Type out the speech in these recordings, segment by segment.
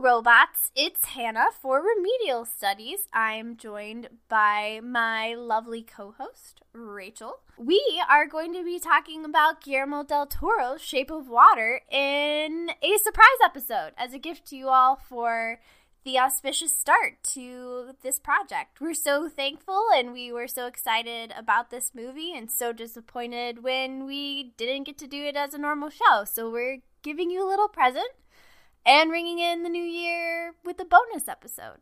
Robots. It's Hannah for Remedial Studies. I'm joined by my lovely co host, Rachel. We are going to be talking about Guillermo del Toro's Shape of Water in a surprise episode as a gift to you all for the auspicious start to this project. We're so thankful and we were so excited about this movie and so disappointed when we didn't get to do it as a normal show. So we're giving you a little present and ringing in the new year with a bonus episode.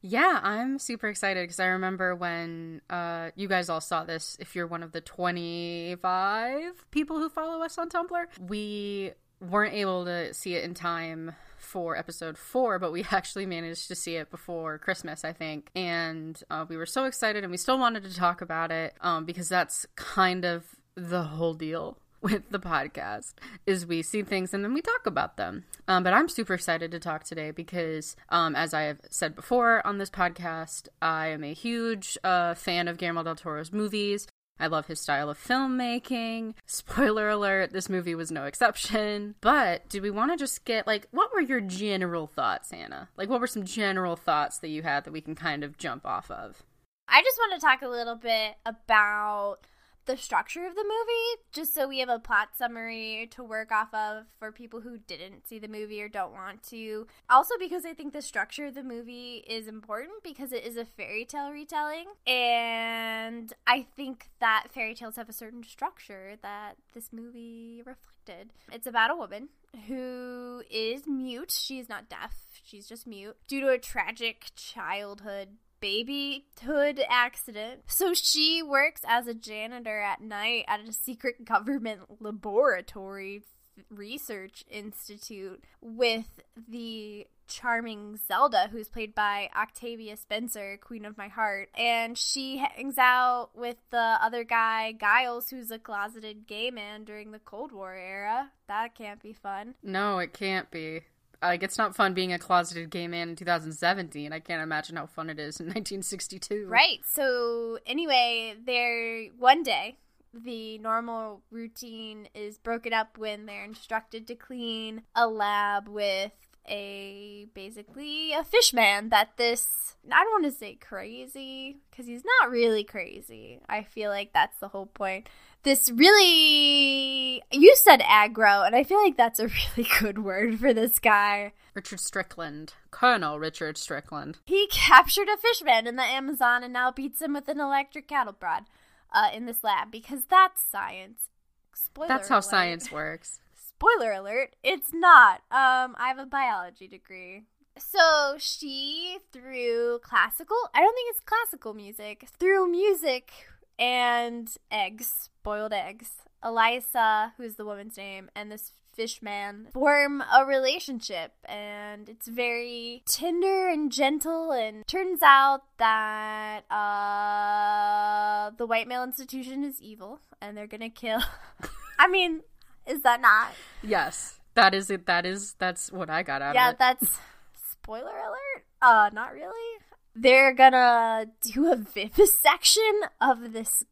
Yeah, I'm super excited because I remember when uh, you guys all saw this. If you're one of the 25 people who follow us on Tumblr, we weren't able to see it in time for episode four, but we actually managed to see it before Christmas, I think. And uh, we were so excited and we still wanted to talk about it um, because that's kind of the whole deal with the podcast is we see things and then we talk about them. Um, but I'm super excited to talk today because, um, as I have said before on this podcast, I am a huge uh, fan of Guillermo del Toro's movies. I love his style of filmmaking. Spoiler alert, this movie was no exception. But do we want to just get, like, what were your general thoughts, Anna? Like, what were some general thoughts that you had that we can kind of jump off of? I just want to talk a little bit about the structure of the movie, just so we have a plot summary to work off of for people who didn't see the movie or don't want to. Also, because I think the structure of the movie is important because it is a fairy tale retelling, and I think that fairy tales have a certain structure that this movie reflected. It's about a woman who is mute. She's not deaf, she's just mute due to a tragic childhood babyhood accident. So she works as a janitor at night at a secret government laboratory research institute with the charming Zelda, who's played by Octavia Spencer, Queen of My Heart. And she hangs out with the other guy, Giles, who's a closeted gay man during the Cold War era. That can't be fun. No, it can't be. Like, it's not fun being a closeted gay man in 2017. I can't imagine how fun it is in 1962. Right. So, anyway, there one day, the normal routine is broken up when they're instructed to clean a lab with a basically a fish man that this I don't want to say crazy because he's not really crazy. I feel like that's the whole point this really you said aggro and i feel like that's a really good word for this guy. Richard strickland. Colonel richard strickland. He captured a fishman in the amazon and now beats him with an electric cattle prod uh, in this lab because that's science. Spoiler that's how alert. science works. Spoiler alert it's not. Um i have a biology degree. So she through classical i don't think it's classical music through music and eggs, boiled eggs. Eliza, who's the woman's name, and this fish man form a relationship and it's very tender and gentle and turns out that uh the white male institution is evil and they're gonna kill I mean, is that not? Yes. That is it that is that's what I got out yeah, of it. Yeah, that's spoiler alert? Uh not really they're gonna do a vivisection of this,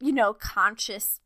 you know, conscious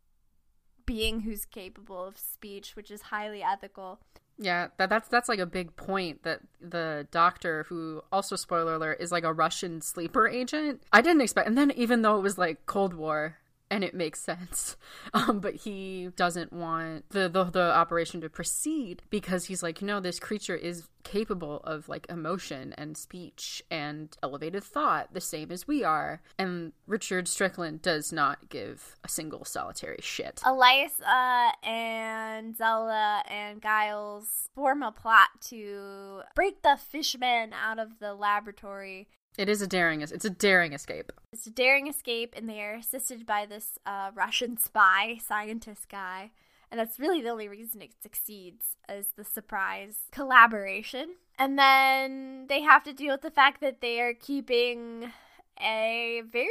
being who's capable of speech, which is highly ethical. Yeah, that, that's that's like a big point that the doctor, who also spoiler alert, is like a Russian sleeper agent. I didn't expect, and then even though it was like Cold War, and it makes sense. Um, but he doesn't want the, the the operation to proceed because he's like, you know, this creature is capable of like emotion and speech and elevated thought, the same as we are. And Richard Strickland does not give a single solitary shit. Eliza and Zelda and Giles form a plot to break the fishman out of the laboratory it is a daring. It's a daring escape. It's a daring escape, and they are assisted by this uh, Russian spy scientist guy, and that's really the only reason it succeeds is the surprise collaboration. And then they have to deal with the fact that they are keeping a very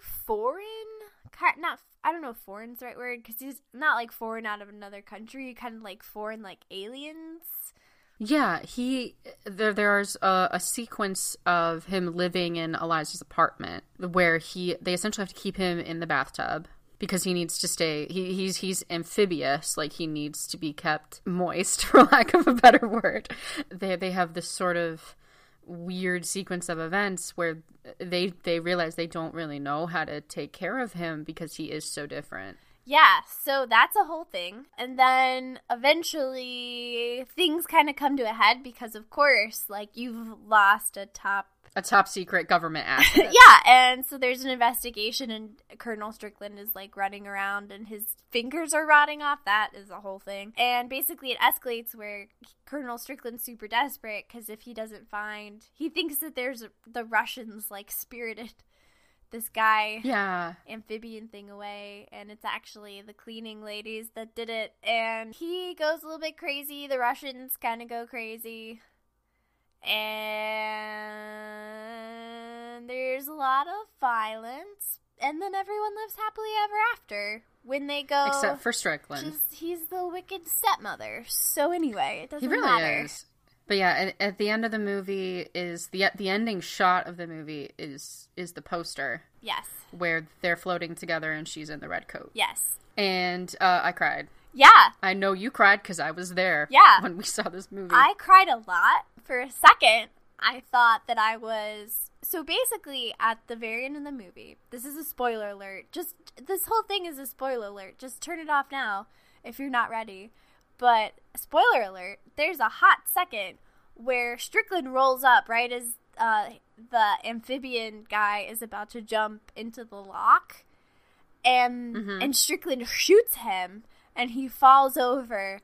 foreign, not I don't know if foreign's the right word because he's not like foreign out of another country, kind of like foreign like aliens yeah, he there there's a, a, sequence of him living in Eliza's apartment where he they essentially have to keep him in the bathtub because he needs to stay he, he's he's amphibious like he needs to be kept moist for lack of a better word. They they have this sort of weird sequence of events where they they realize they don't really know how to take care of him because he is so different Yeah, so that's a whole thing. And then eventually things kind of come to a head because, of course, like you've lost a top. a top secret government asset yeah, and so there's an investigation, and Colonel Strickland is like running around and his fingers are rotting off. That is a whole thing. And basically, it escalates where Colonel Strickland's super desperate because if he doesn't find. He thinks that there's the Russians like spirited this guy yeah. amphibian thing away and it's actually the cleaning ladies that did it and he goes a little bit crazy. The russians kind of go crazy. And there's a lot of violence and then everyone lives happily ever after when they go except for strickland. he's the wicked stepmother. So anyway it doesn't He really matter. is. But yeah, at, at the end of the movie is the the ending shot of the movie is is the poster yes where they're floating together and she's in the red coat. yes And uh, I cried. yeah I know you cried because I was there. Yeah. when we saw this movie. I cried a lot. For a second, I thought that I was. So basically, at the very end of the movie, this is a spoiler alert. Just this whole thing is a spoiler alert. Just turn it off now if you're not ready. But spoiler alert, there's a hot second where Strickland rolls up right as uh, the amphibian guy is about to jump into the lock, and and Strickland shoots him, and he falls over,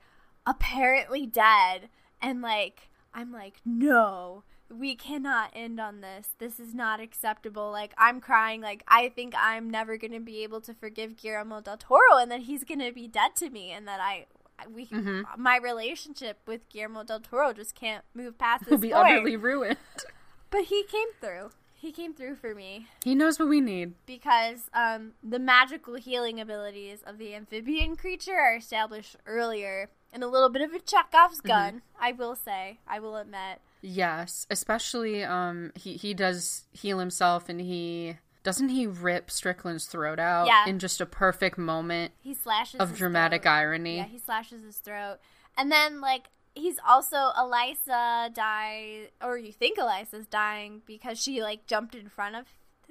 apparently dead, and like I'm like, no, we cannot end on this. This is not acceptable. Like I'm crying. Like I think I'm never gonna be able to forgive Guillermo del Toro, and that he's gonna be dead to me, and that I. We, my relationship with Guillermo del Toro just can't move past this. will be point. utterly ruined. But he came through. He came through for me He knows what we need. because um, the magical healing abilities of the amphibian creature are established earlier and a little bit of a Chekhov's gun, I will say. I will admit. Yes, especially um he he does heal himself and he doesn't he rip Strickland's throat out Yeah. in just a perfect moment He slashes of dramatic throat. irony. Yeah, he slashes his throat. And then, like, he's also, Elisa dies, or you think Elisa's dying because she, like, jumped in front of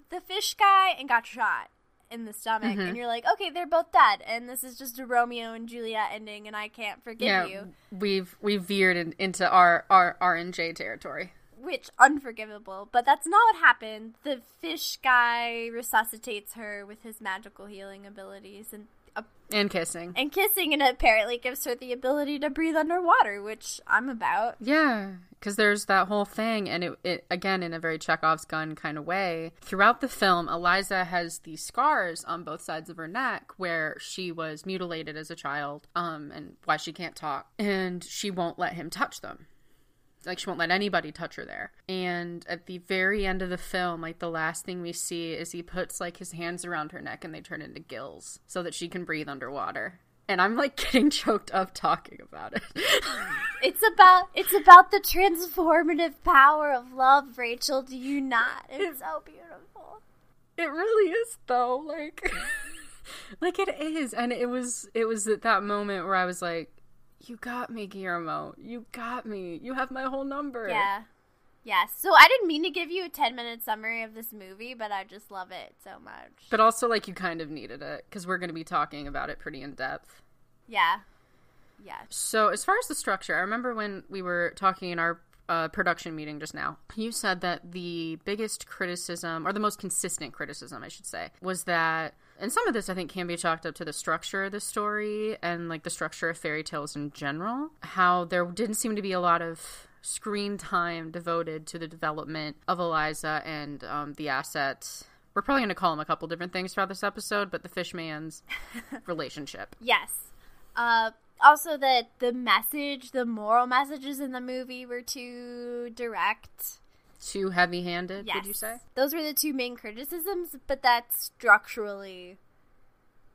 the fish guy and got shot in the stomach. Mm-hmm. And you're like, okay, they're both dead. And this is just a Romeo and Juliet ending, and I can't forgive yeah, you. we've we've veered in, into our our R and J territory. Which unforgivable, but that's not what happened. The fish guy resuscitates her with his magical healing abilities and uh, And kissing. and kissing, and apparently gives her the ability to breathe underwater, which I'm about. Yeah, because there's that whole thing, and it, it again in a very Chekhov's gun kind of way. Throughout the film, Eliza has these scars on both sides of her neck where she was mutilated as a child, um, and why she can't talk, and she won't let him touch them. Like she won't let anybody touch her there. And at the very end of the film, like the last thing we see is he puts like his hands around her neck and they turn into gills so that she can breathe underwater. And I'm like getting choked up talking about it. It's about it's about the transformative power of love, Rachel. Do you not? It's so beautiful. It really is though, like like it is. And it was it was at that moment where I was like, You got me, Guillermo. You got me. You have my whole number. Yeah. Yes. So I didn't mean to give you a 10 minute summary of this movie, but I just love it so much. But also like you kind of needed it because we're going to be talking about it pretty in depth. yeah. Yeah. So as far as the structure, I remember when we were talking in our uh, production meeting just now, you said that the biggest criticism, or the most consistent criticism, I should say, was that, and some of this I think can be chalked up to the structure of the story and like the structure of fairy tales in general, how there didn't seem to be a lot of screen time devoted to the development of Eliza and um, the assets. We're probably going to call him a couple different things throughout this episode, but the fishman's relationship. Yes. Uh, also, that the message, the moral messages in the movie were too direct. Too heavy handed, Yes. would you say? Those were the two main criticisms, but that's structurally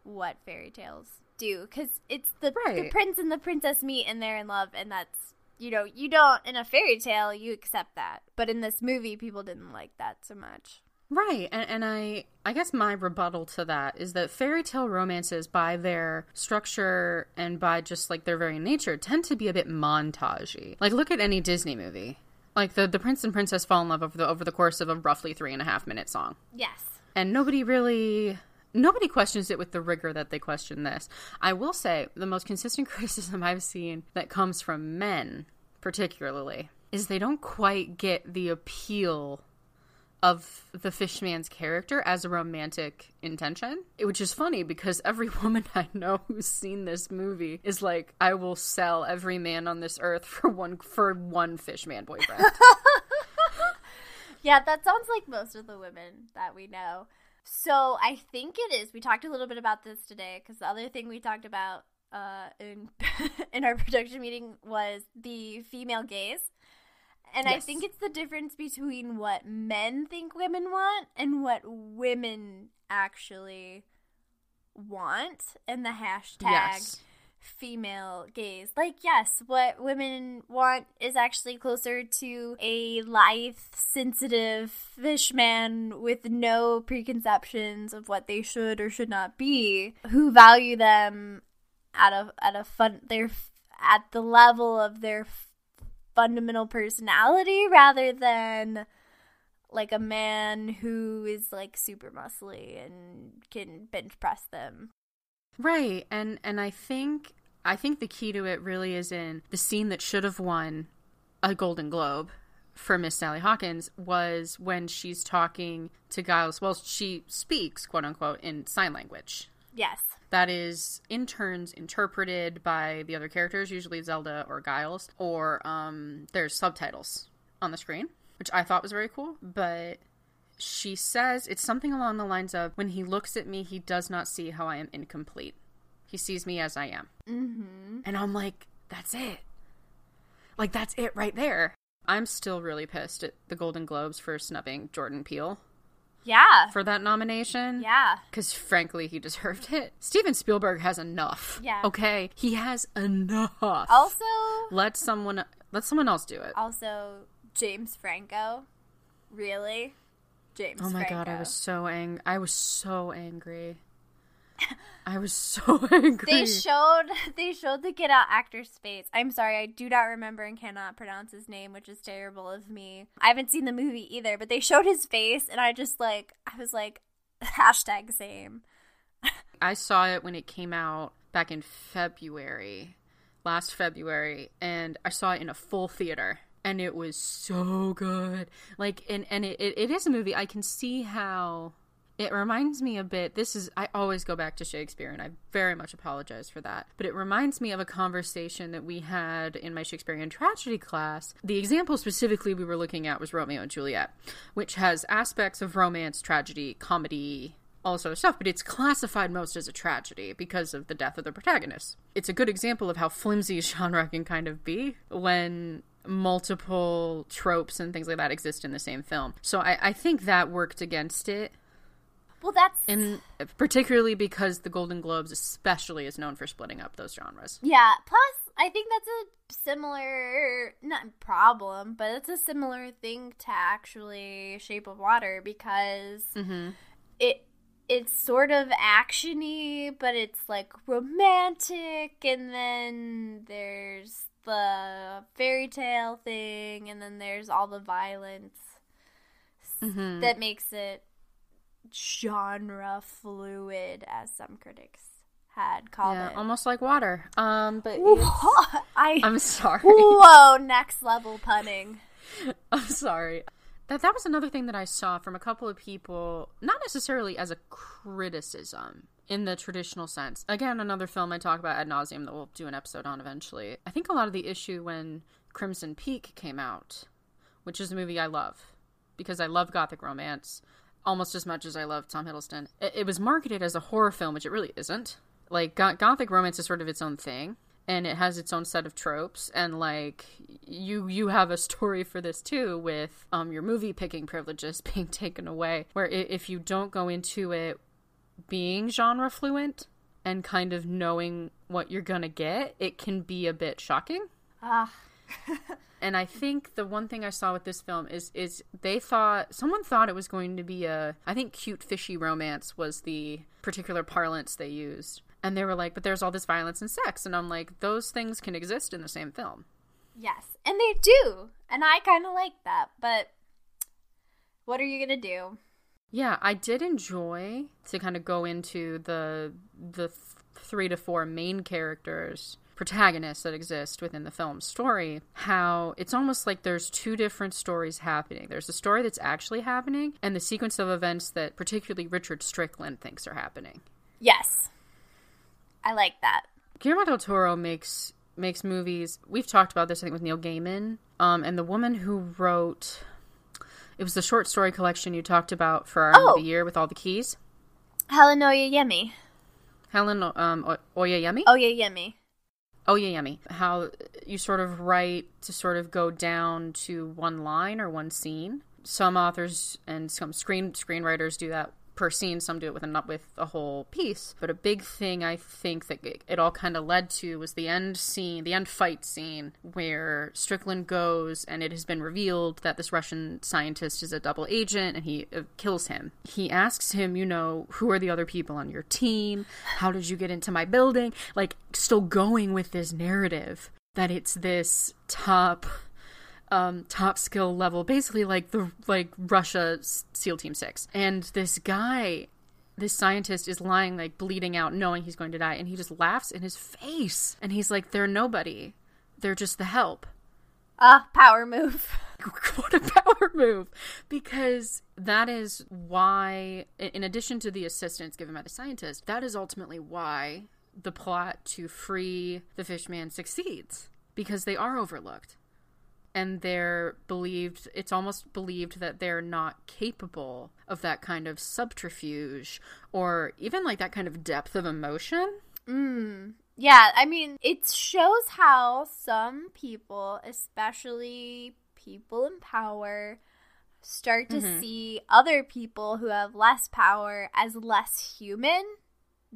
what fairy tales do. Because it's the, the prince and the princess meet and they're in love, and that's, you know, you don't, in a fairy tale, you accept that. But in this movie, people didn't like that so much. Right, and, and I I guess my rebuttal to that is that fairy tale romances, by their structure and by just like their very nature, tend to be a bit montagey. Like look at any Disney movie. Like the the prince and princess fall in love over the over the course of a roughly three and a half minute song, Yes. and nobody really nobody questions it with the rigor that they question this. I will say the most consistent criticism I've seen that comes from men, particularly, is they don't quite get the appeal of the fishman's character as a romantic intention. Which is funny because every woman I know who's seen this movie is like, I will sell every man on this earth for one for one fishman boyfriend. Yeah, that sounds like most of the women that we know. So I think it is. We talked a little bit about this today because the other thing we talked about uh, in in our production meeting was the female gaze, and I think it's the difference between what men think women want and what women actually want, and the hashtag yes. female gaze. Like, yes, what women want is actually closer to a lithe, sensitive fish man with no preconceptions of what they should or should not be, who value them at a at a fun their at the level of their fundamental personality rather than like a man who is like super muscly and can bench press them. Right. And and I think I think the key to it really is in the scene that should have won a Golden Globe for Miss Sally Hawkins was when she's talking to Giles. Well, she speaks, quote unquote, in sign language. Yes. That is in turns interpreted by the other characters, usually Zelda or Giles, or um, there's subtitles on the screen, which I thought was very cool. But she says it's something along the lines of when he looks at me, he does not see how I am incomplete. He sees me as I am. Mm-hmm. And I'm like, that's it. Like, that's it right there. I'm still really pissed at the Golden Globes for snubbing Jordan Peele Yeah. for that nomination. Yeah. Because frankly, he deserved it. Steven Spielberg has enough. Yeah. Okay, he has enough. Also, let someone let someone else do it. also James Franco. Really? James Oh my Franco. god, I was so ang. I was so angry. I was so angry. They showed they showed the Get Out actor's face. I'm sorry, I do not remember and cannot pronounce his name, which is terrible of me. I haven't seen the movie either, but they showed his face and I just like I was like hashtag same. I saw it when it came out back in February, last February, and I saw it in a full theater. And it was so good. Like, and, and it, it, it is a movie. I can see how it reminds me a bit. This is, I always go back to Shakespeare, and I very much apologize for that. But it reminds me of a conversation that we had in my Shakespearean tragedy class. The example specifically we were looking at was Romeo and Juliet, which has aspects of romance, tragedy, comedy, all this other stuff, but it's classified most as a tragedy because of the death of the protagonist. It's a good example of how flimsy a genre can kind of be when multiple tropes and things like that exist in the same film. So I, I think that worked against it, Well, that's and particularly because the Golden Globes, especially, is known for splitting up those genres. Yeah, plus I think that's a similar not problem, but it's a similar thing to actually Shape of Water because Mm-hmm. it it's sort of actiony, but it's like romantic and then there's the fairy tale thing and then there's all the violence Mm-hmm. that makes it genre fluid as some critics had called Yeah, it. almost like water. Um, but I I'm sorry. Whoa, next level punning. I'm sorry. That that was another thing that I saw from a couple of people, not necessarily as a criticism in the traditional sense. Again, another film I talk about ad nauseum that we'll do an episode on eventually. I think a lot of the issue when Crimson Peak came out, which is a movie I love because I love gothic romance almost as much as I love Tom Hiddleston. It, it was marketed as a horror film, which it really isn't. Like go- gothic romance is sort of its own thing and it has its own set of tropes and like you you have a story for this too with um your movie picking privileges being taken away where if you don't go into it being genre fluent and kind of knowing what you're gonna get it can be a bit shocking Ah, and I think the one thing I saw with this film is is they thought someone thought it was going to be a I think cute fishy romance was the particular parlance they used. And they were like, but there's all this violence and sex. And I'm like, those things can exist in the same film. Yes, and they do. And I kind of like that, but what are you going to do? Yeah, I did enjoy to kind of go into the the th- 3 to 4 main characters protagonists that exist within the film's story how it's almost like there's two different stories happening there's a story that's actually happening and the sequence of events that particularly richard strickland thinks are happening Yes. I like that. guillermo del toro makes makes movies we've talked about this i think with neil gaiman um, and the woman who wrote it was the short story collection you talked about for our Oh. year with all the keys Helen Oyeyemi. helen um, oyeyemi Oyeyemi. Oh yeah, yummy. How you sort of write to sort of go down to one line or one scene. Some authors and some screen screenwriters do that per scene. Some do it with a with a whole piece. But a big thing I think that it- it all kind of led to was the end scene, the end fight scene, where Strickland goes and it has been revealed that this Russian scientist is a double agent and he uh, kills him. He asks him, you know, who are the other people on your team? How did you get into my building? Like, still going with this narrative that it's this top um, top skill level, basically like the like Russia SEAL Team Six. And this guy, this scientist, is lying like bleeding out, knowing he's going to die, and he just laughs in his face, and he's like, "They're nobody. They're just the help." Ah, power move. what a power move because that is why in in addition to the assistance given by the scientist that is ultimately why the plot to free the fishman succeeds because they are overlooked and they're believed it's almost believed that they're not capable of that kind of subterfuge or even like that kind of depth of emotion. Mm. Yeah, I mean, it shows how some people, especially people in power, start to mm-hmm. see other people who have less power as less human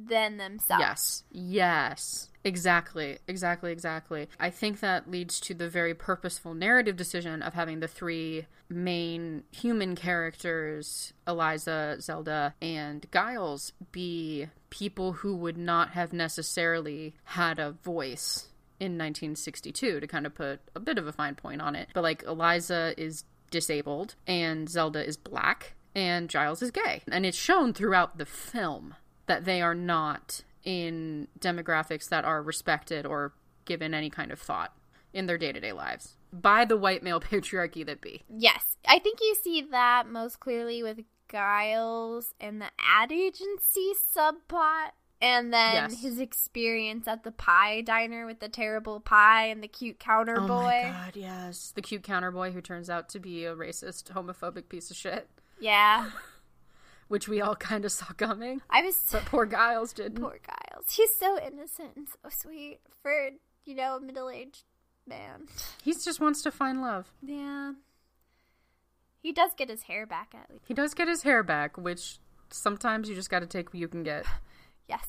than themselves. Yes. Yes. Exactly. Exactly. Exactly. I think that leads to the very purposeful narrative decision of having the three main human characters, Eliza, Zelda, and Giles, be people who would not have necessarily had a voice in 1962 to kind of put a bit of a fine point on it. But like Eliza is disabled and Zelda is black and Giles is gay. And it's shown throughout the film that they are not in demographics that are respected or given any kind of thought in their day-to-day lives by the white male patriarchy that be. Yes, I think you see that most clearly with Giles and the ad agency subplot. And then Yes. his experience at the pie diner with the terrible pie and the cute counter boy. Oh my god, yes. The cute counter boy who turns out to be a racist, homophobic piece of shit, Yeah. which we all kind of saw coming. I was But poor Giles didn't. Poor Giles. He's so innocent and so sweet for, you know, a middle aged man. He just wants to find love. Yeah. He does get his hair back at least. He does get his hair back, which sometimes you just got to take what you can get. Yes.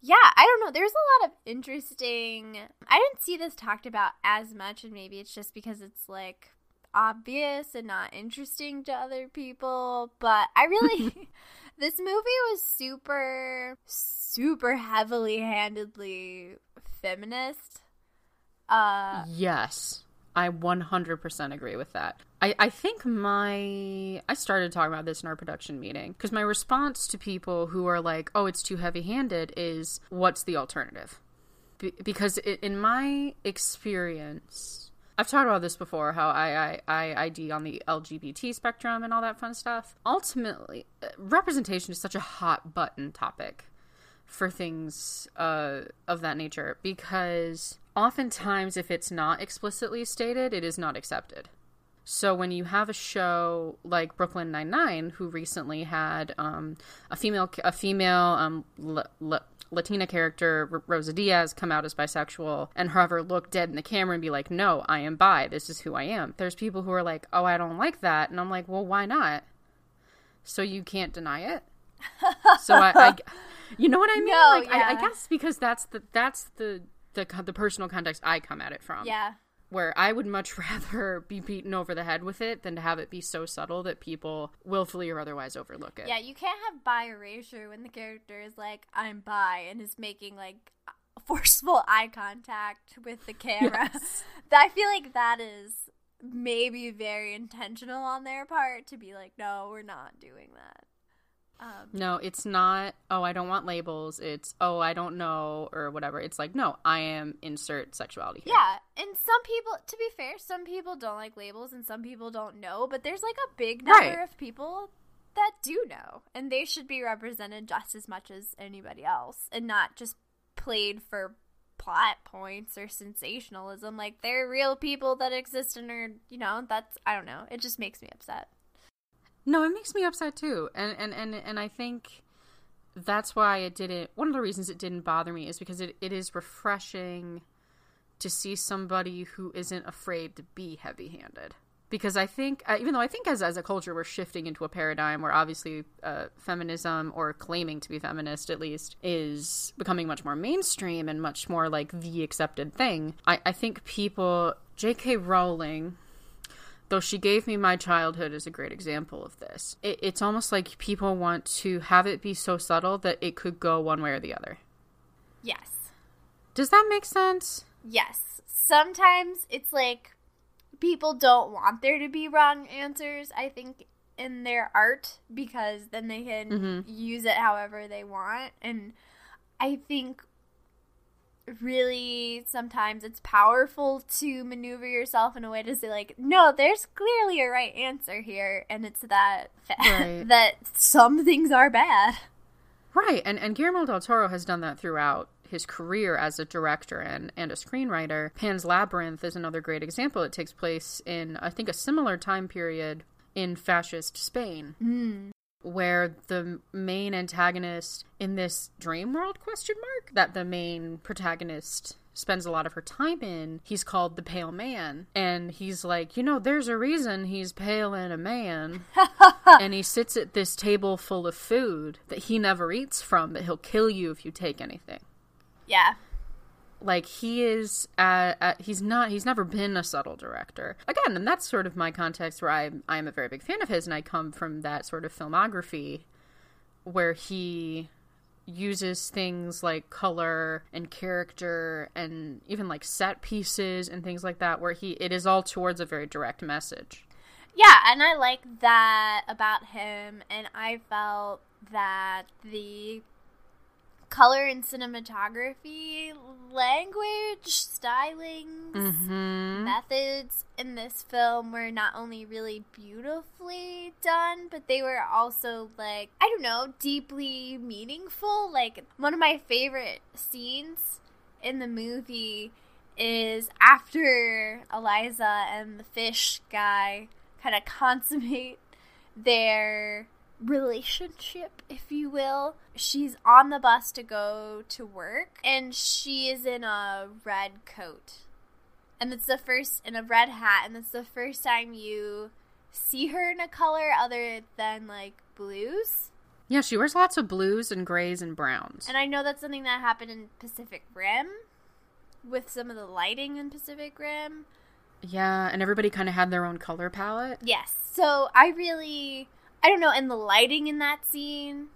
Yeah, I don't know. There's a lot of interesting. I didn't see this talked about as much, and maybe it's just because it's like obvious and not interesting to other people. But I really. this movie was super, super heavily handedly feminist. Uh, Yes. I 100% agree with that. I, I think my. I started talking about this in our production meeting because my response to people who are like, oh, it's too heavy handed is what's the alternative? Be- because in my experience, I've talked about this before how I, I, I ID on the LGBT spectrum and all that fun stuff. Ultimately, uh, representation is such a hot button topic for things uh, of that nature because oftentimes if it's not explicitly stated it is not accepted so when you have a show like brooklyn nine-nine who recently had um, a female a female um, l- l- latina character R- rosa diaz come out as bisexual and have her look dead in the camera and be like no i am bi this is who i am there's people who are like oh i don't like that and i'm like well why not so you can't deny it so I, I you know what I mean? No, like I, I guess because that's the that's the the the personal context I come at it from. yeah. Where I would much rather be beaten over the head with it than to have it be so subtle that people willfully or otherwise overlook it. Yeah, you can't have bi erasure when the character is like, I'm bi, and is making like forceful eye contact with the camera. Yes. I feel like that is maybe very intentional on their part to be like, no, we're not doing that. Um, No, it's not, oh, I don't want labels. It's, oh, I don't know, or whatever. It's like, no, I am insert sexuality. Here. yeah, and some people, to be fair, some people don't like labels and some people don't know, but there's like a big number Right. of people that do know, and they should be represented just as much as anybody else and not just played for plot points or sensationalism. Like, they're real people that exist and are, you know, that's, I don't know, it just makes me upset. No, it makes me upset too. And, and, and, and I think that's why it didn't, one of the reasons it didn't bother me is because it, it is refreshing to see somebody who isn't afraid to be heavy handed. Because I think, uh, even though I think as, as a culture we're shifting into a paradigm where obviously uh, feminism, or claiming to be feminist at least, is becoming much more mainstream and much more like the accepted thing, I, I think people, J.K. Rowling, though she gave me my childhood as a great example of this, it, it's almost like people want to have it be so subtle that it could go one way or the other. Yes. Does that make sense? Yes. Sometimes it's like people don't want there to be wrong answers, I think, in their art because then they can Mhm. use it however they want. And I think really sometimes it's powerful to maneuver yourself in a way to say like no there's clearly a right answer here and it's that Right. that some things are bad Right, and and Guillermo del Toro has done that throughout his career as a director and, and a screenwriter. Pan's Labyrinth is another great example. It takes place in I think a similar time period in fascist Spain, mm. Where the main antagonist in this dream world question mark that the main protagonist spends a lot of her time in he's called the pale man. And he's like you know there's a reason he's pale and a man. And he sits at this table full of food that he never eats from, but he'll kill you if you take anything. yeah Like he is, uh, uh, he's not, he's never been a subtle director. Again, and that's sort of my context where I, I am a very big fan of his, and I come from that sort of filmography where he uses things like color and character and even like set pieces and things like that where he it is all towards a very direct message Yeah, and I like that about him, and I felt that the color and cinematography, language, stylings, mm-hmm. methods in this film were not only really beautifully done, but they were also like, I don't know, deeply meaningful. Like, one of my favorite scenes in the movie is after Eliza and the fish guy kind of consummate their relationship, if you will. She's on the bus to go to work, and she is in a red coat. And it's the first, in a red hat, and it's the first time you see her in a color other than like blues. Yeah, she wears lots of blues and grays and browns. And I know that's something that happened in Pacific Rim with some of the lighting in Pacific Rim. Yeah, and everybody kind of had their own color palette. Yes. So I really, I don't know, and the lighting in that scene,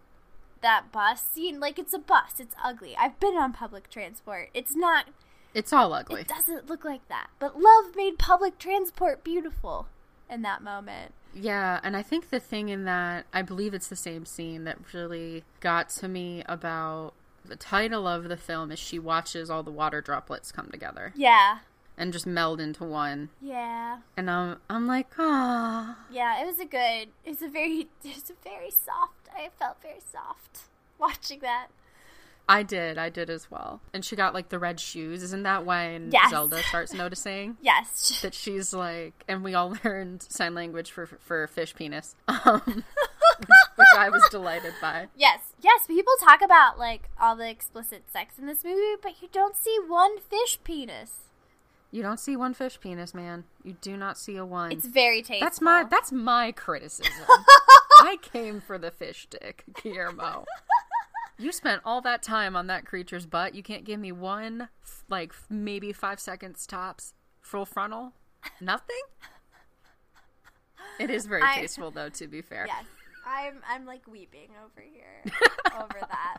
that bus scene, like it's a bus. It's ugly. I've been on public transport. It's not, It's all ugly. it doesn't look like that. But love made public transport beautiful in that moment. Yeah, and I think the thing in that, I believe it's the same scene that really got to me about the title of the film is she watches all the water droplets come together Yeah. And just meld into one. Yeah. And I'm, I'm like, ah. Yeah, it was a good, it was a very, it was a very soft, I felt very soft watching that. I did, I did as well. And she got like the red shoes. Isn't that when Yes. Zelda starts noticing? Yes. that she's like, and we all learned sign language for for fish penis, um, which, which I was delighted by. Yes, yes, people talk about like all the explicit sex in this movie, but you don't see one fish penis. You don't see one fish penis, man. You do not see a one. It's very tasteful. that's my that's my criticism. I came for the fish dick, Guillermo. You spent all that time on that creature's butt. You can't give me one, like maybe five seconds tops, full frontal? Nothing? It is very I- tasteful, though, to be fair. Yes, I'm I'm like weeping over here over that.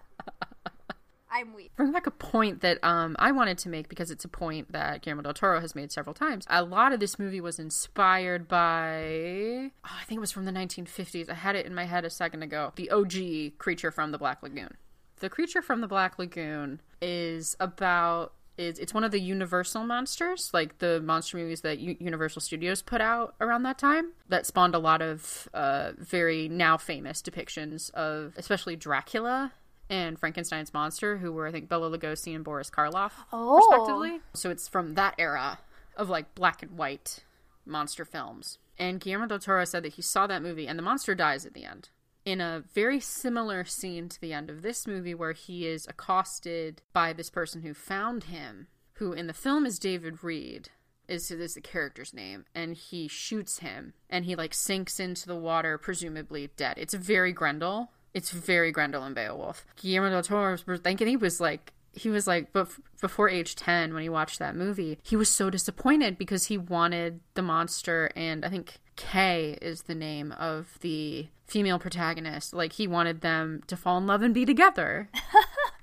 I'm weeping. bring back a point that um, I wanted to make because it's a point that Guillermo del Toro has made several times. A lot of this movie was inspired by, oh, I think it was from the 1950s. I had it in my head a second ago. The OG Creature from the Black Lagoon. The Creature from the Black Lagoon is about. Is, it's one of the Universal monsters, like the monster movies that U- Universal Studios put out around that time, that spawned a lot of uh, very now famous depictions of, especially Dracula and Frankenstein's monster, who were I think Bela Lugosi and Boris Karloff, Oh. respectively. So it's from that era of like black and white monster films. And Guillermo del Toro said that he saw that movie, and the monster dies at the end. In a very similar scene to the end of this movie, where he is accosted by this person who found him, who in the film is David Reed, is is the character's name, and he shoots him, and he like sinks into the water, presumably dead. It's very Grendel. It's very Grendel and Beowulf. Guillermo del Toro was thinking he was like he was like but before age 10 when he watched that movie he was so disappointed because he wanted the monster and i think kay is the name of the female protagonist. Like he wanted them to fall in love and be together.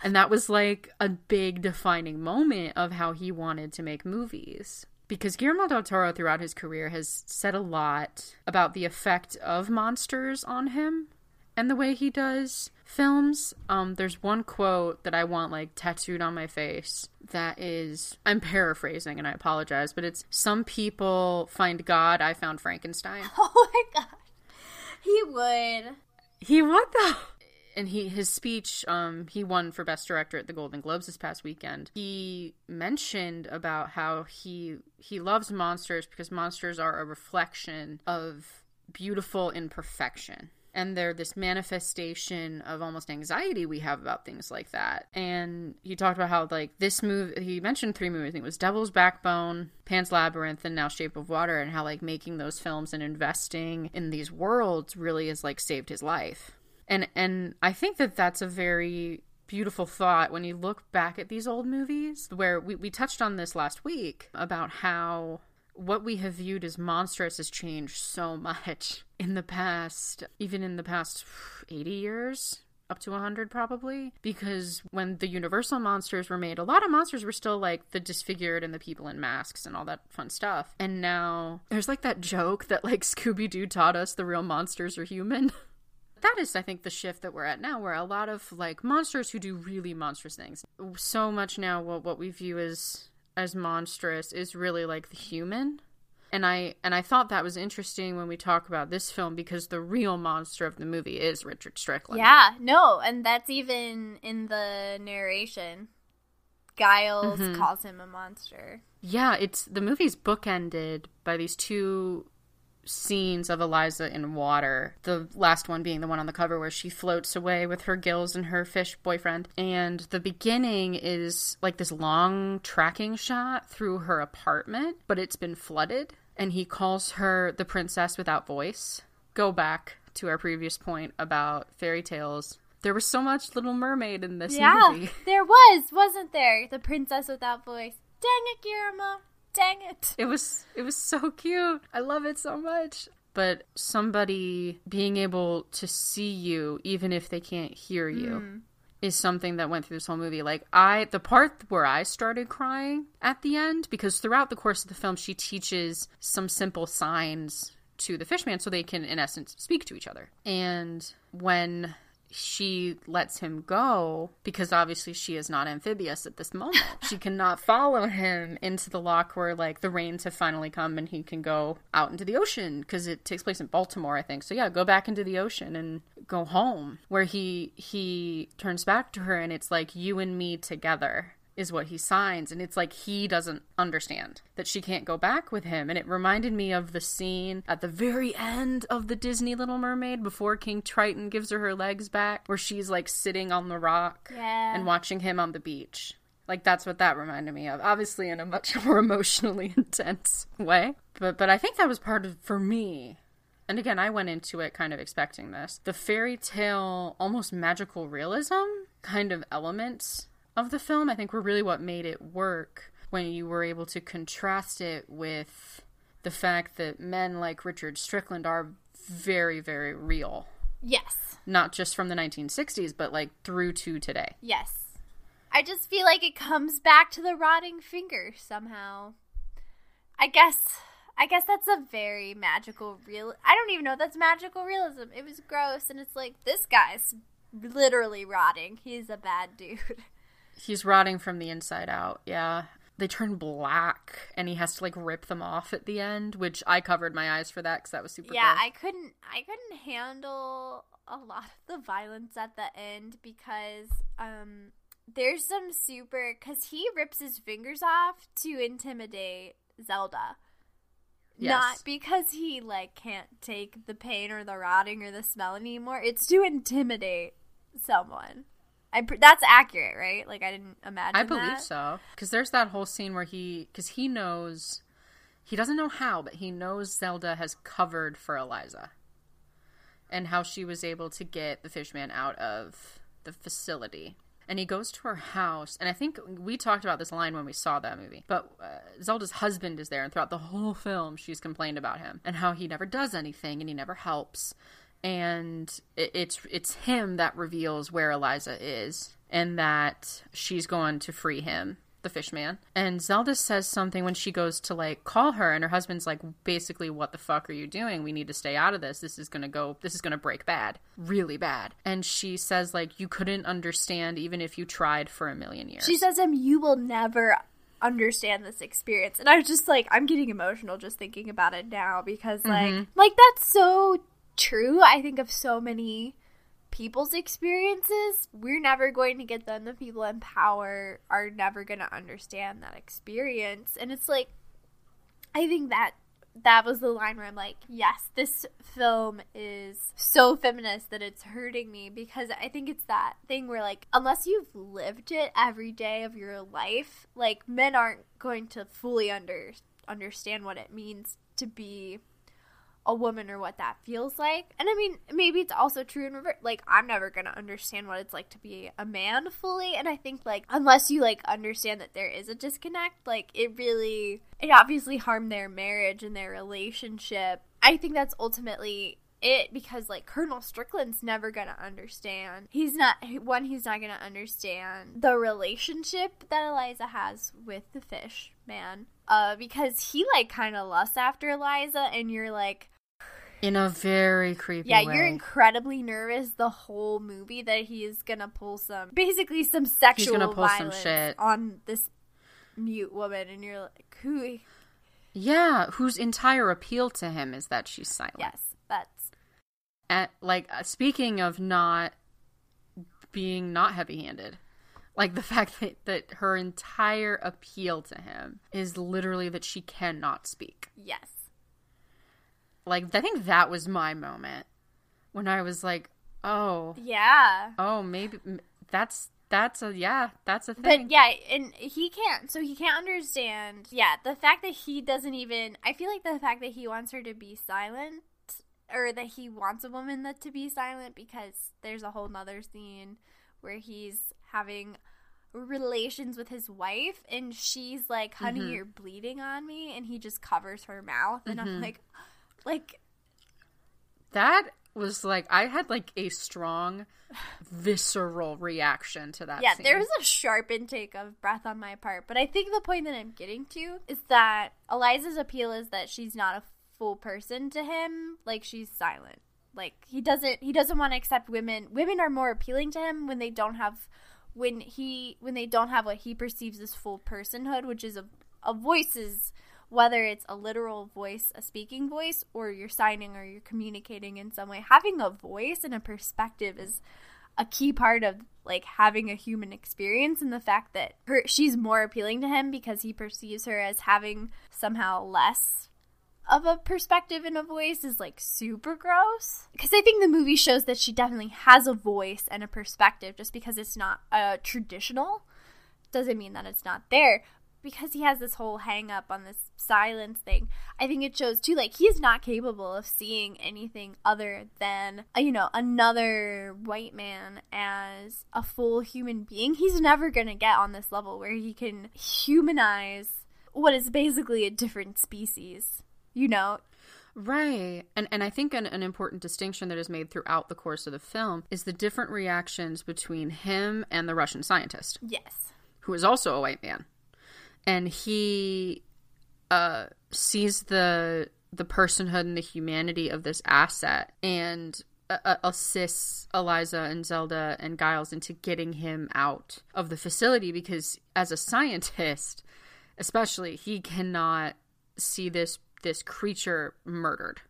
And that was like a big defining moment of how he wanted to make movies. Because Guillermo del Toro throughout his career has said a lot about the effect of monsters on him and the way he does films. Um, there's one quote that I want like tattooed on my face that is I'm paraphrasing and I apologize, but it's some people find God, I found Frankenstein. Oh my god, he would. He what the and he his speech um he won for best director at the Golden Globes this past weekend. He mentioned about how he he loves monsters because monsters are a reflection of beautiful imperfection. And they're this manifestation of almost anxiety we have about things like that. And he talked about how, like, this movie, he mentioned three movies. I think it was Devil's Backbone, Pan's Labyrinth, and now Shape of Water, and how, like, making those films and investing in these worlds really has, like, saved his life and and I think that that's a very beautiful thought when you look back at these old movies where we, we touched on this last week about how what we have viewed as monstrous has changed so much in the past even in the past 80 years up to 100 probably because when the universal monsters were made a lot of monsters were still like the disfigured and the people in masks and all that fun stuff. And now there's like that joke that like scooby-doo taught us the real monsters are human. That is i think the shift that we're at now where a lot of like monsters who do really monstrous things so much now what what we view as as monstrous is really like the human and i and i thought that was interesting when we talk about this film because the real monster of the movie is richard strickland Yeah, no, and that's even in the narration. Giles Mm-hmm. calls him a monster. yeah it's the movie's bookended by these two scenes of Eliza in water. The last one being the one on the cover where she floats away with her gills and her fish boyfriend. And the beginning is like this long tracking shot through her apartment, but it's been flooded. And he calls her the princess without voice. Go back to our previous point about fairy tales. There was so much Little Mermaid in this Yeah, movie. there was, wasn't there? The princess without voice. Dang it, Guillermo. Dang it. It was it was so cute. I love it so much. But somebody being able to see you even if they can't hear you hmm. is something that went through this whole movie. Like I the part where I started crying at the end because throughout the course of the film she teaches some simple signs to the fishman so they can in essence speak to each other. And when she lets him go because obviously she is not amphibious at this moment. she cannot follow him into the lock where like the rains have finally come and he can go out into the ocean because it takes place in Baltimore, I think. So yeah, go back into the ocean and go home where he he turns back to her and it's like you and me together is what he signs and it's like he doesn't understand that she can't go back with him and it reminded me of the scene at the very end of the Disney Little Mermaid before King Triton gives her her legs back where she's like sitting on the rock Yeah. and watching him on the beach like that's what that reminded me of obviously in a much more emotionally intense way but but I think that was part of for me and again, I went into it kind of expecting this. The fairy tale, almost magical realism kind of elements of the film, I think were really what made it work. when you were able to contrast it with the fact that men like Richard Strickland are very, very real. Yes. Not just from the 1960s, but like through to today. Yes. I just feel like it comes back to the rotting finger somehow. I guess I guess that's a very magical real I don't even know if that's magical realism. It was gross and it's like this guy's literally rotting. He's a bad dude. He's rotting from the inside out. Yeah. They turn black and he has to like rip them off at the end, which I covered my eyes for that cuz that was super Yeah, gross. I couldn't I couldn't handle a lot of the violence at the end because um there's some super cuz he rips his fingers off to intimidate Zelda. Yes. Not because he like can't take the pain or the rotting or the smell anymore. It's to intimidate someone. I that's accurate, right? Like I didn't imagine. I believe that. so. Because there's that whole scene where he, because he knows, he doesn't know how, but he knows Zelda has covered for Eliza, and how she was able to get the fishman out of the facility. And he goes to her house, and I think we talked about this line when we saw that movie. But uh, Zelda's husband is there, and throughout the whole film, she's complained about him and how he never does anything and he never helps and it's it's him that reveals where Eliza is and that she's going to free him the fishman and Zelda says something when she goes to like call her and her husband's like basically what the fuck are you doing? We need to stay out of this. This is going to go this is going to break bad really bad. And she says like you couldn't understand even if you tried for a million years. She says to him, "You will never understand this experience," and I was just like, I'm getting emotional just thinking about it now because like, Mm-hmm. like that's so true. I think of so many people's experiences. We're never going to get them. The people in power are never going to understand that experience, and it's like, I think that that was the line where I'm like, yes, this film is so feminist that it's hurting me because I think it's that thing where, like, unless you've lived it every day of your life, like, men aren't going to fully under understand what it means to be a woman or what that feels like. And I mean, maybe it's also true in reverse. Like, I'm never going to understand what it's like to be a man fully. And I think, like, unless you, like, understand that there is a disconnect, like, it really, it obviously harmed their marriage and their relationship. I think that's ultimately it because like Colonel Strickland's never gonna understand. He's not one. He's not gonna understand the relationship that Eliza has with the fish man. Uh, because he like kind of lusts after Eliza, and you're like, in a very creepy way. yeah, way. you're incredibly nervous the whole movie that he is gonna pull some, basically some sexual gonna pull some violence shit. on this mute woman, and you're like, who? yeah whose entire appeal to him is that she's silent Yes, that's at, like uh, speaking of not being not heavy-handed like the fact that, that her entire appeal to him is literally that she cannot speak yes. Like i think that was my moment when i was like oh Yeah. oh maybe that's that's a yeah that's a thing But yeah, and he can't. So he can't understand. Yeah, the fact that he doesn't even. I feel like the fact that he wants her to be silent, or that he wants a woman that to be silent, because there's a whole nother scene where he's having relations with his wife, and she's like, "Honey, Mm-hmm. you're bleeding on me," and he just covers her mouth, and Mm-hmm. I'm like, like that was like i had like a strong visceral reaction to that yeah, scene. there was a sharp intake of breath on my part, but I think the point that I'm getting to is that Eliza's appeal is that she's not a full person to him, like she's silent. Like he doesn't he doesn't want to accept women. Women are more appealing to him when they don't have when he when they don't have what he perceives as full personhood, which is a a voices whether it's a literal voice, a speaking voice, or you're signing or you're communicating in some way. Having a voice and a perspective is a key part of like having a human experience and the fact that her she's more appealing to him because he perceives her as having somehow less of a perspective and a voice is like super gross because i think the movie shows that she definitely has a voice and a perspective just because it's not uh, traditional doesn't mean that it's not there because he has this whole hang up on this silence thing. I think it shows too, like, he's not capable of seeing anything other than, uh, you know, another white man as a full human being. He's never going to get on this level where he can humanize what is basically a different species, you know? Right. And and I think an, an important distinction that is made throughout the course of the film is the different reactions between him and the Russian scientist. Yes. Who is also a white man. And he uh sees the the personhood and the humanity of this asset and uh, uh assists Eliza and Zelda and Giles into getting him out of the facility because as a scientist especially he cannot see this this creature murdered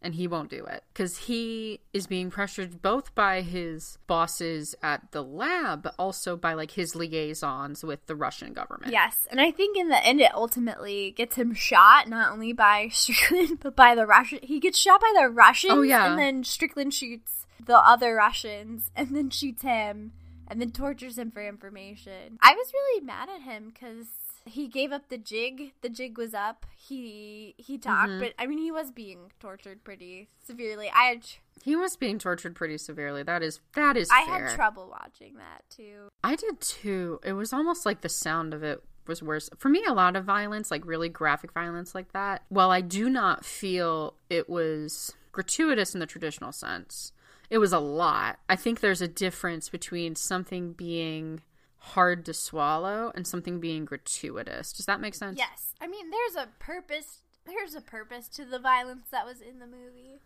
and he won't do it because he is being pressured both by his bosses at the lab but also by like his liaisons with the russian government. Yes and i think in the end it ultimately gets him shot not only by strickland but by the russian he gets shot by the russians oh yeah. and then strickland shoots the other russians and then shoots him and then tortures him for information. I was really mad at him because he gave up the jig. The jig was up. He he talked, mm-hmm. but I mean, he was being tortured pretty severely. I had. Tr- he was being tortured pretty severely. That is that is. I fair. had trouble watching that too. I did too. It was almost like the sound of it was worse. For me, a lot of violence, like really graphic violence like that, while I do not feel it was gratuitous in the traditional sense, it was a lot. I think there's a difference between something being hard to swallow and something being gratuitous. Does that make sense? Yes. I mean, there's a purpose. There's a purpose to the violence that was in the movie.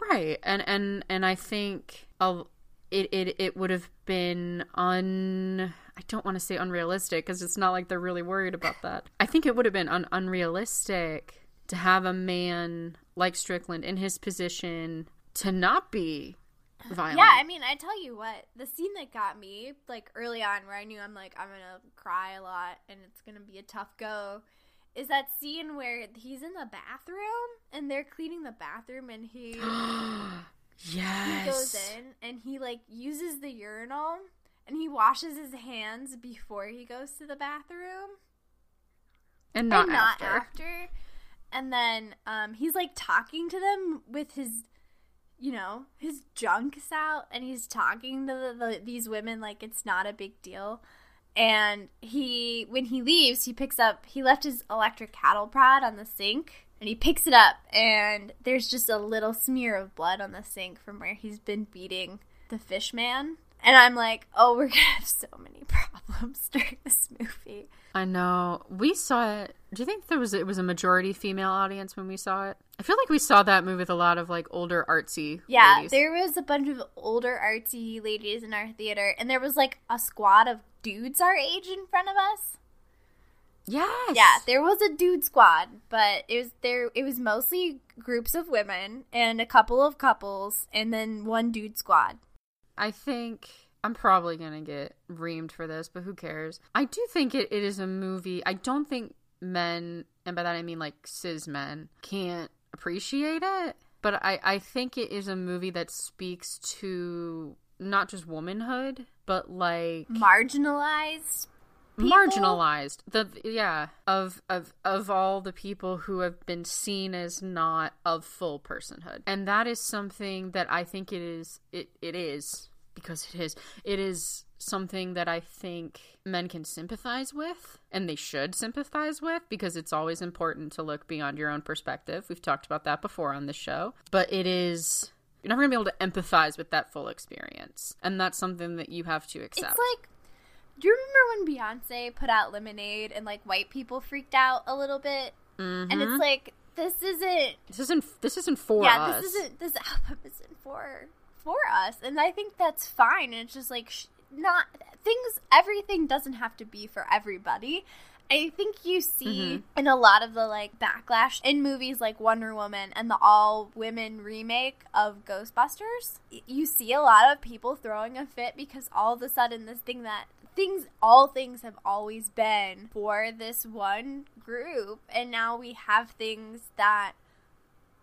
Right. And and and I think a, it it it would have been un I don't want to say unrealistic because it's not like they're really worried about that. I think it would have been un- unrealistic to have a man like Strickland in his position to not be violent. Yeah, I mean, I tell you what, the scene that got me, like early on, where I knew I'm like, I'm gonna cry a lot and it's gonna be a tough go, is that scene where he's in the bathroom and they're cleaning the bathroom and he. yes. He goes in and he, like, uses the urinal and he washes his hands before he goes to the bathroom. And not, and not after. after. And then um, he's like talking to them with his you know, his junk's out and he's talking to the, the, these women like it's not a big deal. And he, when he leaves, he picks up, he left his electric cattle prod on the sink and he picks it up and there's just a little smear of blood on the sink from where he's been beating the fish man. And I'm like, oh, we're gonna have so many problems during this movie. I know. We saw it. Do you think there was it was a majority female audience when we saw it? I feel like we saw that movie with a lot of like older artsy. Yeah, ladies. there was a bunch of older artsy ladies in our theater, and there was like a squad of dudes our age in front of us. Yes. Yeah, there was a dude squad, but it was there. It was mostly groups of women and a couple of couples, and then one dude squad. I think I'm probably gonna get reamed for this, but who cares? I do think it, it is a movie. I don't think men, and by that I mean like cis men, can't appreciate it. But I, I think it is a movie that speaks to not just womanhood, but like marginalized people? marginalized the yeah of of of all the people who have been seen as not of full personhood and that is something that i think it is it it is because it is it is something that I think men can sympathize with and they should sympathize with because it's always important to look beyond your own perspective. We've talked about that before on the show. But it is you're never going to be able to empathize with that full experience. And that's something that you have to accept. It's like do you remember when Beyonce put out Lemonade and like white people freaked out a little bit? Mm-hmm. And it's like this isn't this isn't this isn't for yeah, us. this isn't this album isn't for for us and i think that's fine it's just like sh- not things everything doesn't have to be for everybody I think you see mm-hmm. in a lot of the like backlash in movies like Wonder Woman and the all women remake of Ghostbusters. You see a lot of people throwing a fit because all of a sudden this thing that things all things have always been for this one group and now we have things that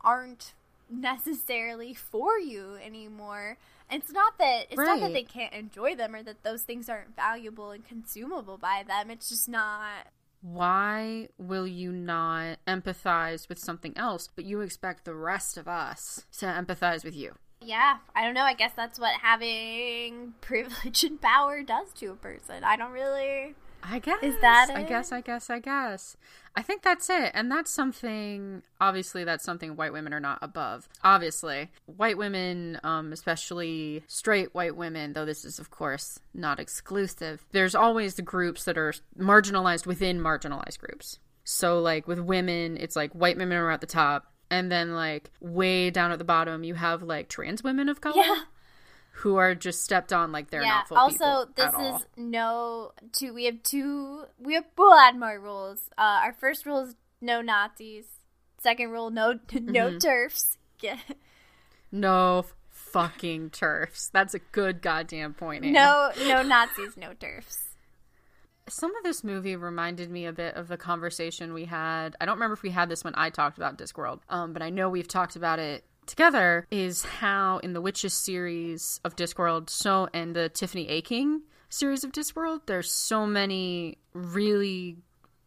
aren't necessarily for you anymore. And it's not that it's right. not that they can't enjoy them or that those things aren't valuable and consumable by them. It's just not why will you not empathize with something else, but you expect the rest of us to empathize with you? Yeah, I don't know. I guess that's what having privilege and power does to a person. I don't really. I guess. Is that I it? guess, I guess, I guess. I think that's it. And that's something, obviously, that's something white women are not above. Obviously. White women, um, especially straight white women, though this is, of course, not exclusive, there's always the groups that are marginalized within marginalized groups. So, like, with women, it's like white women are at the top. And then, like, way down at the bottom, you have, like, trans women of color. Yeah. Who are just stepped on like they're yeah. not full Also, people this at all. is no two. We have two. We have. We'll add more rules. Uh, our first rule is no Nazis. Second rule, no no Mm-hmm. TERFs. Yeah. No fucking TERFs. That's a good goddamn point. No no Nazis. No TERFs. Some of this movie reminded me a bit of the conversation we had. I don't remember if we had this when I talked about Discworld, um, but I know we've talked about it together. Is how in the Witches series of Discworld, so and the Tiffany Aching series of Discworld, there's so many really,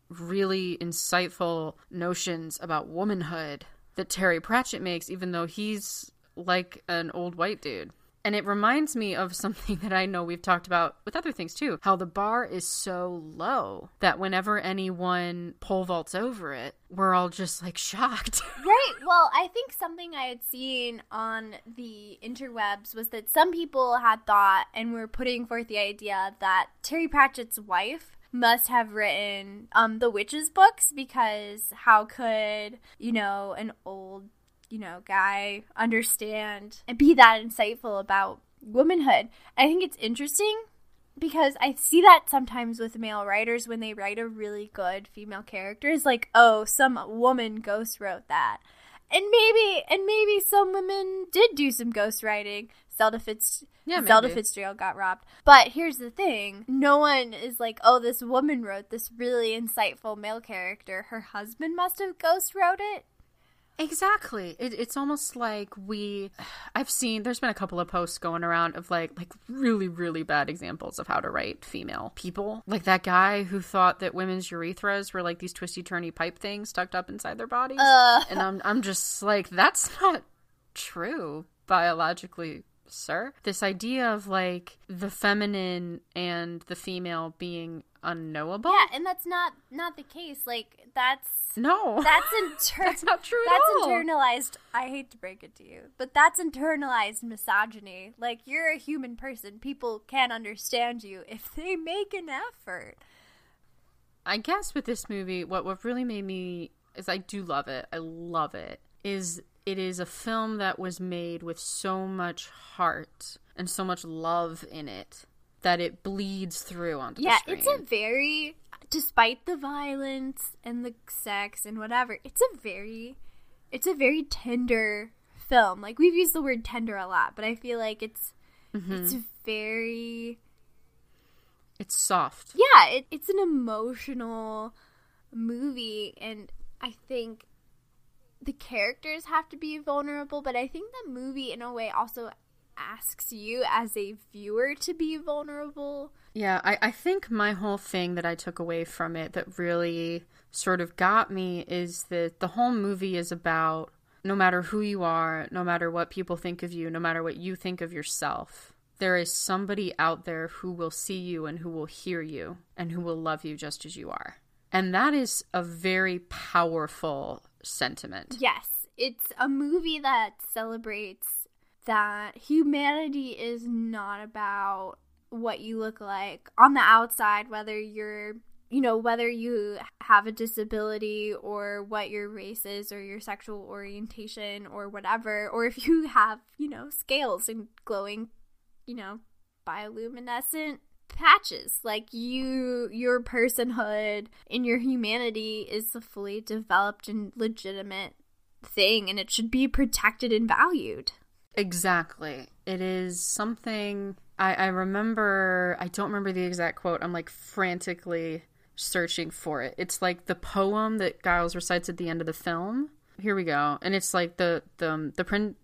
really insightful notions about womanhood that Terry Pratchett makes, even though he's like an old white dude. And it reminds me of something that I know we've talked about with other things too. How the bar is so low that whenever anyone pole vaults over it, we're all just like shocked. Right. Well, I think something I had seen on the interwebs was that some people had thought and were putting forth the idea that Terry Pratchett's wife must have written um the witches books because how could, you know, an old, you know, guy understand and be that insightful about womanhood. I think it's interesting because I see that sometimes with male writers when they write a really good female character is like, oh, some woman ghost wrote that. And maybe and maybe some women did do some ghost writing. Zelda Fitz Yeah, Zelda. Fitzgerald got robbed. But here's the thing. No one is like, oh, this woman wrote this really insightful male character. Her husband must have ghost wrote it. Exactly. It, it's almost like we. I've seen. There's been a couple of posts going around of like like really really bad examples of how to write female people. Like that guy who thought that women's urethras were like these twisty turny pipe things tucked up inside their bodies. Uh. And I'm I'm just like that's not true biologically. Sir, this idea of like the feminine and the female being unknowable. Yeah, and that's not not the case. Like that's No, that's inter- That's not true at That's all. internalized. I hate to break it to you, but that's internalized misogyny. Like you're a human person. People can understand you if they make an effort. I guess with this movie, what what really made me is I do love it. I love it. Is it is a film that was made with so much heart and so much love in it that it bleeds through onto Yeah, the screen. Yeah, it's a very despite the violence and the sex and whatever, it's a very it's a very tender film. Like we've used the word tender a lot, but I feel like it's Mm-hmm. it's very it's soft. yeah, it, it's an emotional movie, and I think the characters have to be vulnerable, but I think the movie, in a way, also asks you as a viewer to be vulnerable. Yeah, I, I think my whole thing that I took away from it that really sort of got me is that the whole movie is about no matter who you are, no matter what people think of you, no matter what you think of yourself, there is somebody out there who will see you and who will hear you and who will love you just as you are. And that is a very powerful sentiment. Yes, it's a movie that celebrates that humanity is not about what you look like on the outside, whether you're, you know, whether you have a disability or what your race is or your sexual orientation or whatever, or if you have, you know, scales and glowing, you know, bioluminescent patches like you your personhood and your humanity is a fully developed and legitimate thing and it should be protected and valued Exactly. It is something I, I remember. I don't remember the exact quote. I'm like frantically searching for it. It's like the poem that Giles recites at the end of the film. Here we go. And it's like the the the prin-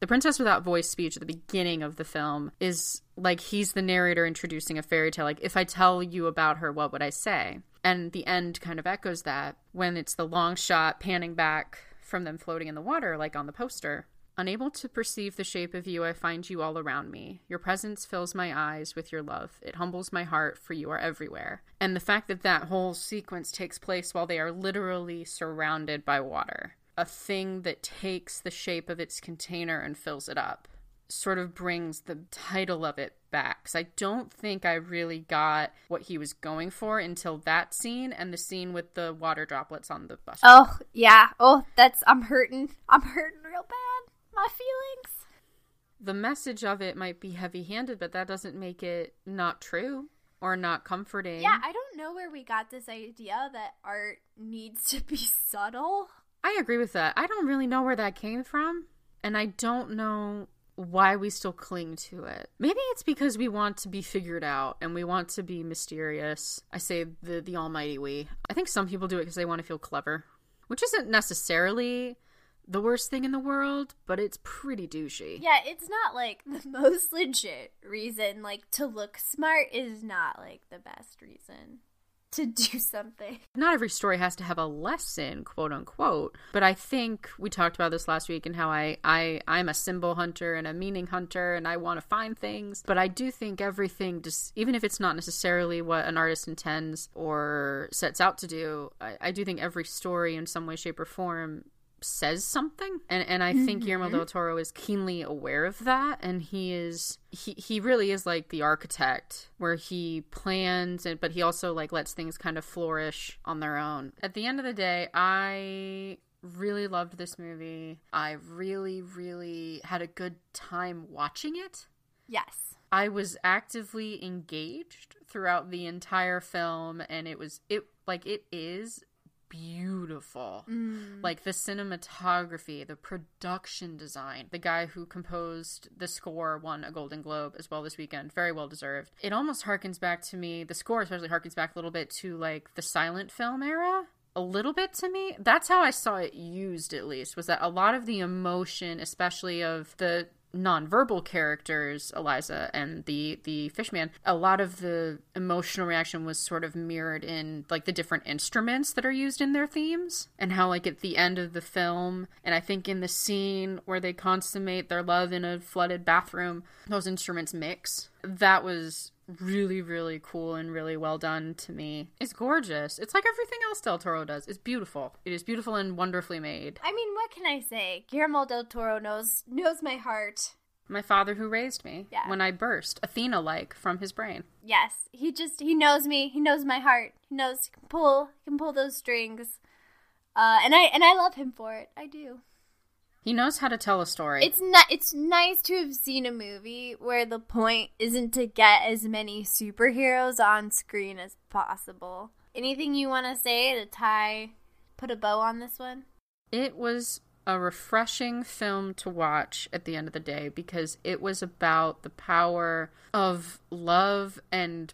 the princess without voice speech at the beginning of the film is like he's the narrator introducing a fairy tale. Like if I tell you about her, what would I say? And the end kind of echoes that when it's the long shot panning back from them floating in the water, like on the poster. Unable to perceive the shape of you, I find you all around me. Your presence fills my eyes with your love. It humbles my heart, for you are everywhere. And the fact that that whole sequence takes place while they are literally surrounded by water, a thing that takes the shape of its container and fills it up, sort of brings the title of it back. Because I don't think I really got what he was going for until that scene and the scene with the water droplets on the bus. Oh, yeah. Oh, that's, I'm hurting. I'm hurting real bad my feelings. The message of it might be heavy handed, but that doesn't make it not true or not comforting. Yeah, I don't know where we got this idea that art needs to be subtle. I agree with that. I don't really know where that came from, and I don't know why we still cling to it. Maybe it's because we want to be figured out and we want to be mysterious. I say the the almighty we. I think some people do it because they want to feel clever, which isn't necessarily the worst thing in the world, but it's pretty douchey. Yeah, it's not like the most legit reason. Like to look smart is not like the best reason to do something. Not every story has to have a lesson, quote unquote. But I think we talked about this last week and how I, I I'm a symbol hunter and a meaning hunter and I want to find things. But I do think everything just even if it's not necessarily what an artist intends or sets out to do, I, I do think every story in some way, shape, or form says something and and I think mm-hmm. Guillermo del Toro is keenly aware of that and he is he he really is like the architect where he plans and but he also like lets things kind of flourish on their own. At the end of the day, I really loved this movie. I really really had a good time watching it. Yes. I was actively engaged throughout the entire film and it was it like it is beautiful. Mm. Like the cinematography, the production design. The guy who composed the score won a Golden Globe as well this weekend. Very well deserved. It almost harkens back to me, the score especially harkens back a little bit to like the silent film era a little bit to me. That's how I saw it used, at least, was that a lot of the emotion, especially of the nonverbal characters, Eliza and the the fishman, a lot of the emotional reaction was sort of mirrored in like the different instruments that are used in their themes and how like at the end of the film and I think in the scene where they consummate their love in a flooded bathroom, those instruments mix. That was really really cool and really well done to me. It's gorgeous. It's like everything else del toro does. It's beautiful. It is beautiful and wonderfully made. I mean what can i say? Guillermo del toro knows knows my heart. My father who raised me yeah. when i burst athena like from his brain. Yes. He just he knows me. He knows my heart. He knows he can pull he can pull those strings. Uh and i and i love him for it. I do he knows how to tell a story. It's not. It's nice to have seen a movie where the point isn't to get as many superheroes on screen as possible. Anything you want to say to tie, put a bow on this one? It was a refreshing film to watch at the end of the day because it was about the power of love and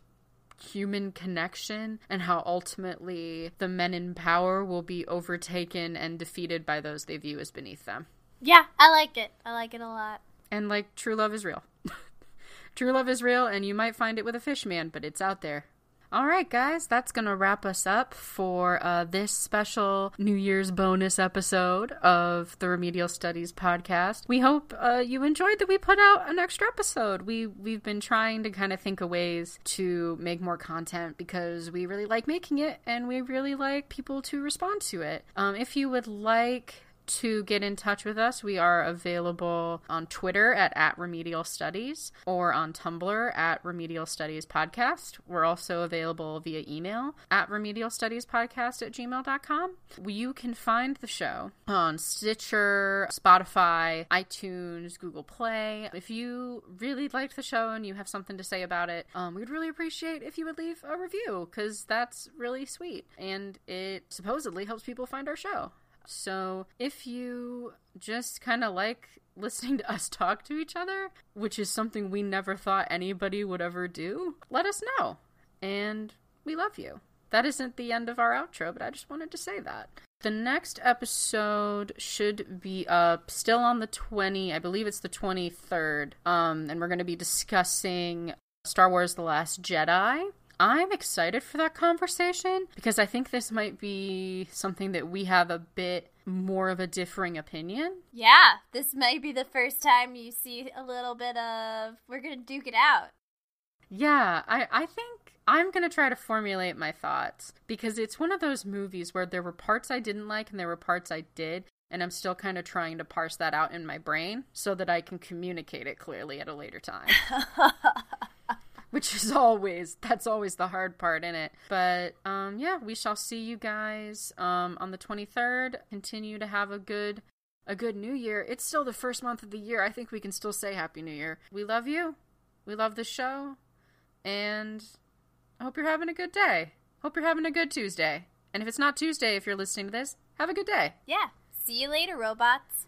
human connection and how ultimately the men in power will be overtaken and defeated by those they view as beneath them. Yeah, I like it. I like it a lot. And like true love is real. true love is real and you might find it with a fish man, but it's out there. All right, guys, that's going to wrap us up for uh, this special New Year's bonus episode of the Remedial Studies podcast. We hope uh, you enjoyed that we put out an extra episode. We we've been trying to kind of think of ways to make more content because we really like making it and we really like people to respond to it. Um, if you would like to get in touch with us, we are available on Twitter at, at Remedial Studies or on Tumblr at Remedial Studies Podcast. We're also available via email at Remedial Studies Podcast at gmail.com. You can find the show on Stitcher, Spotify, iTunes, Google Play. If you really liked the show and you have something to say about it, um, we'd really appreciate if you would leave a review because that's really sweet and it supposedly helps people find our show. So if you just kind of like listening to us talk to each other, which is something we never thought anybody would ever do, let us know. And we love you. That isn't the end of our outro, but I just wanted to say that. The next episode should be up still on the 20, I believe it's the 23rd. Um and we're going to be discussing Star Wars The Last Jedi I'm excited for that conversation because I think this might be something that we have a bit more of a differing opinion. Yeah, this might be the first time you see a little bit of we're gonna duke it out. Yeah, I, I think I'm gonna try to formulate my thoughts because it's one of those movies where there were parts I didn't like and there were parts I did, and I'm still kind of trying to parse that out in my brain so that I can communicate it clearly at a later time. Which is always that's always the hard part in it. But um yeah, we shall see you guys um on the 23rd. Continue to have a good a good new year. It's still the first month of the year. I think we can still say happy new year. We love you. We love the show. And I hope you're having a good day. Hope you're having a good Tuesday. And if it's not Tuesday if you're listening to this, have a good day. Yeah. See you later, robots.